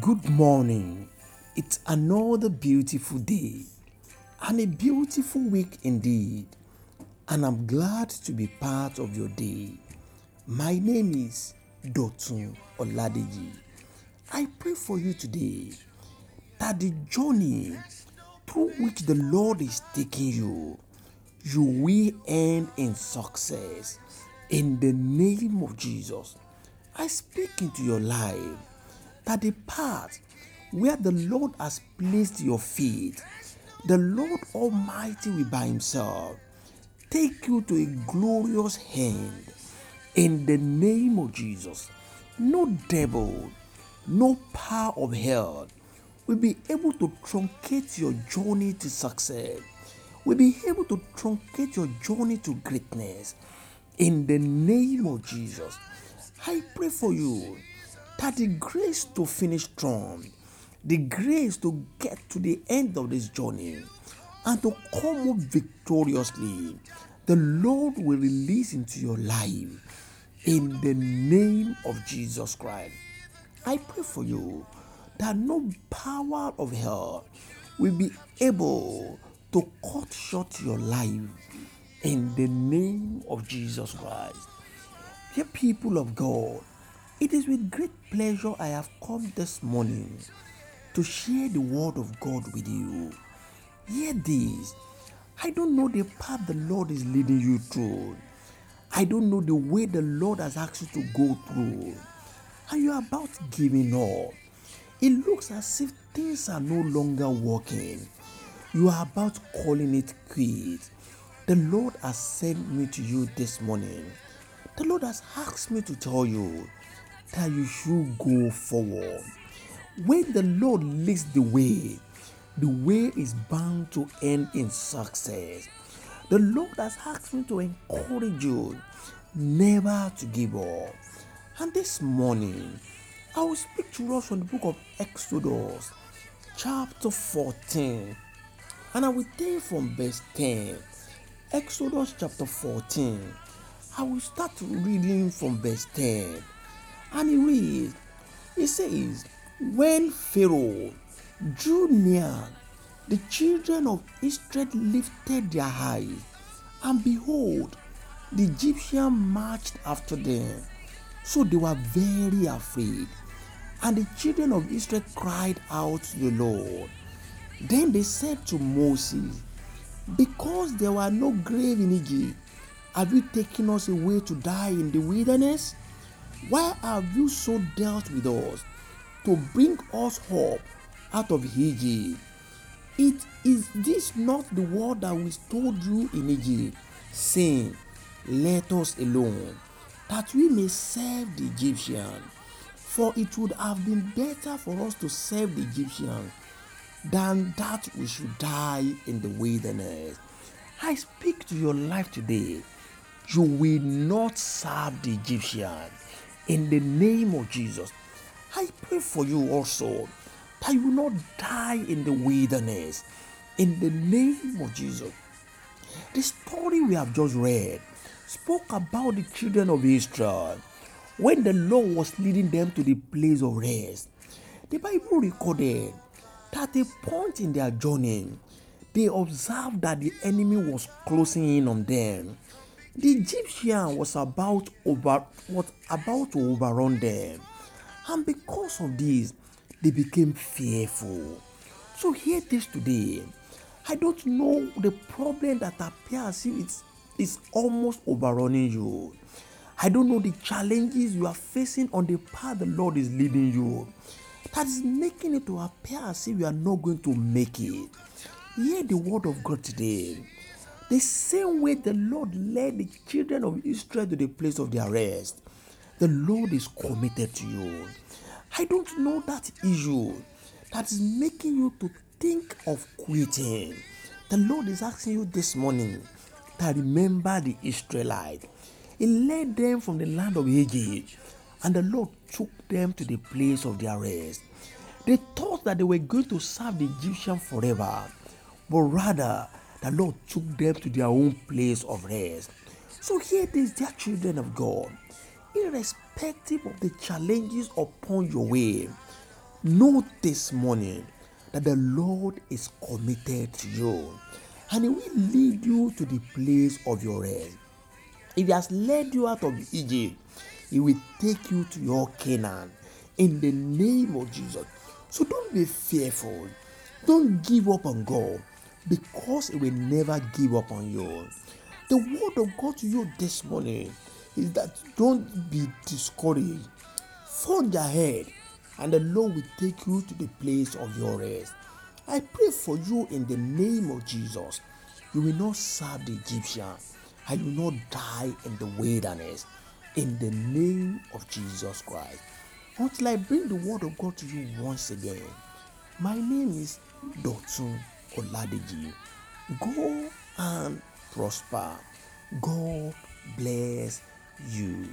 Good morning. It's another beautiful day and a beautiful week indeed. And I'm glad to be part of your day. My name is Dotun Oladeji. I pray for you today that the journey through which the Lord is taking you, you will end in success. In the name of Jesus, I speak into your life that the path where the Lord has placed your feet, the Lord Almighty will by Himself take you to a glorious hand in the name of Jesus. No devil, no power of hell will be able to truncate your journey to success, will be able to truncate your journey to greatness in the name of Jesus. I pray for you that the grace to finish strong, the grace to get to the end of this journey, and to come up victoriously, the Lord will release into your life in the name of Jesus Christ. I pray for you that no power of hell will be able to cut short your life in the name of Jesus Christ. Dear people of God, it is with great pleasure I have come this morning to share the word of God with you. Hear this. I don't know the path the Lord is leading you through. I don't know the way the Lord has asked you to go through. And you're about giving up. It looks as if things are no longer working. You are about calling it quits. The Lord has sent me to you this morning. The Lord has asked me to tell you that you should go forward. When the Lord leads the way, the way is bound to end in success. The Lord has asked me to encourage you never to give up. And this morning, I will speak to us from the book of Exodus, chapter 14, and I will take from verse 10. Exodus chapter 14. I will start reading from verse 10. And he reads, he says, When Pharaoh drew near, the children of Israel lifted their eyes, and behold, the Egyptians marched after them. So they were very afraid. And the children of Israel cried out to the Lord. Then they said to Moses, Because there were no grave in Egypt, have you taken us away to die in the wilderness? Why have you so dealt with us to bring us up out of Egypt? It is this not the word that we told you in Egypt, saying, Let us alone, that we may serve the Egyptian. For it would have been better for us to serve the Egyptian than that we should die in the wilderness. I speak to your life today. You will not serve the Egyptians in the name of Jesus. I pray for you also that you will not die in the wilderness in the name of Jesus. The story we have just read spoke about the children of Israel when the Lord was leading them to the place of rest. The Bible recorded that at a point in their journey, they observed that the enemy was closing in on them the Egyptian was about over was about to overrun them, and because of this, they became fearful. So hear this today. I don't know the problem that appears if it's, it's almost overrunning you. I don't know the challenges you are facing on the path the Lord is leading you. That is making it to appear as if you are not going to make it. Hear the word of God today. The same way the Lord led the children of Israel to the place of their rest, the Lord is committed to you. I don't know that issue that is making you to think of quitting. The Lord is asking you this morning to remember the Israelites. He led them from the land of Egypt, and the Lord took them to the place of their rest. They thought that they were going to serve the Egyptian forever, but rather the Lord took them to their own place of rest. So here is, dear children of God, irrespective of the challenges upon your way, Know this morning that the Lord is committed to you and He will lead you to the place of your rest. If He has led you out of Egypt, He will take you to your Canaan in the name of Jesus. So don't be fearful. Don't give up on God because He will never give up on you. The word of God to you this morning is that don't be discouraged. Forge ahead, and the Lord will take you to the place of your rest. I pray for you in the name of Jesus. You will not serve the Egyptian, and you will not die in the wilderness. In the name of Jesus Christ. Until I bring the word of God to you once again. My name is Dotun Oladeji. Go and prosper. God bless you.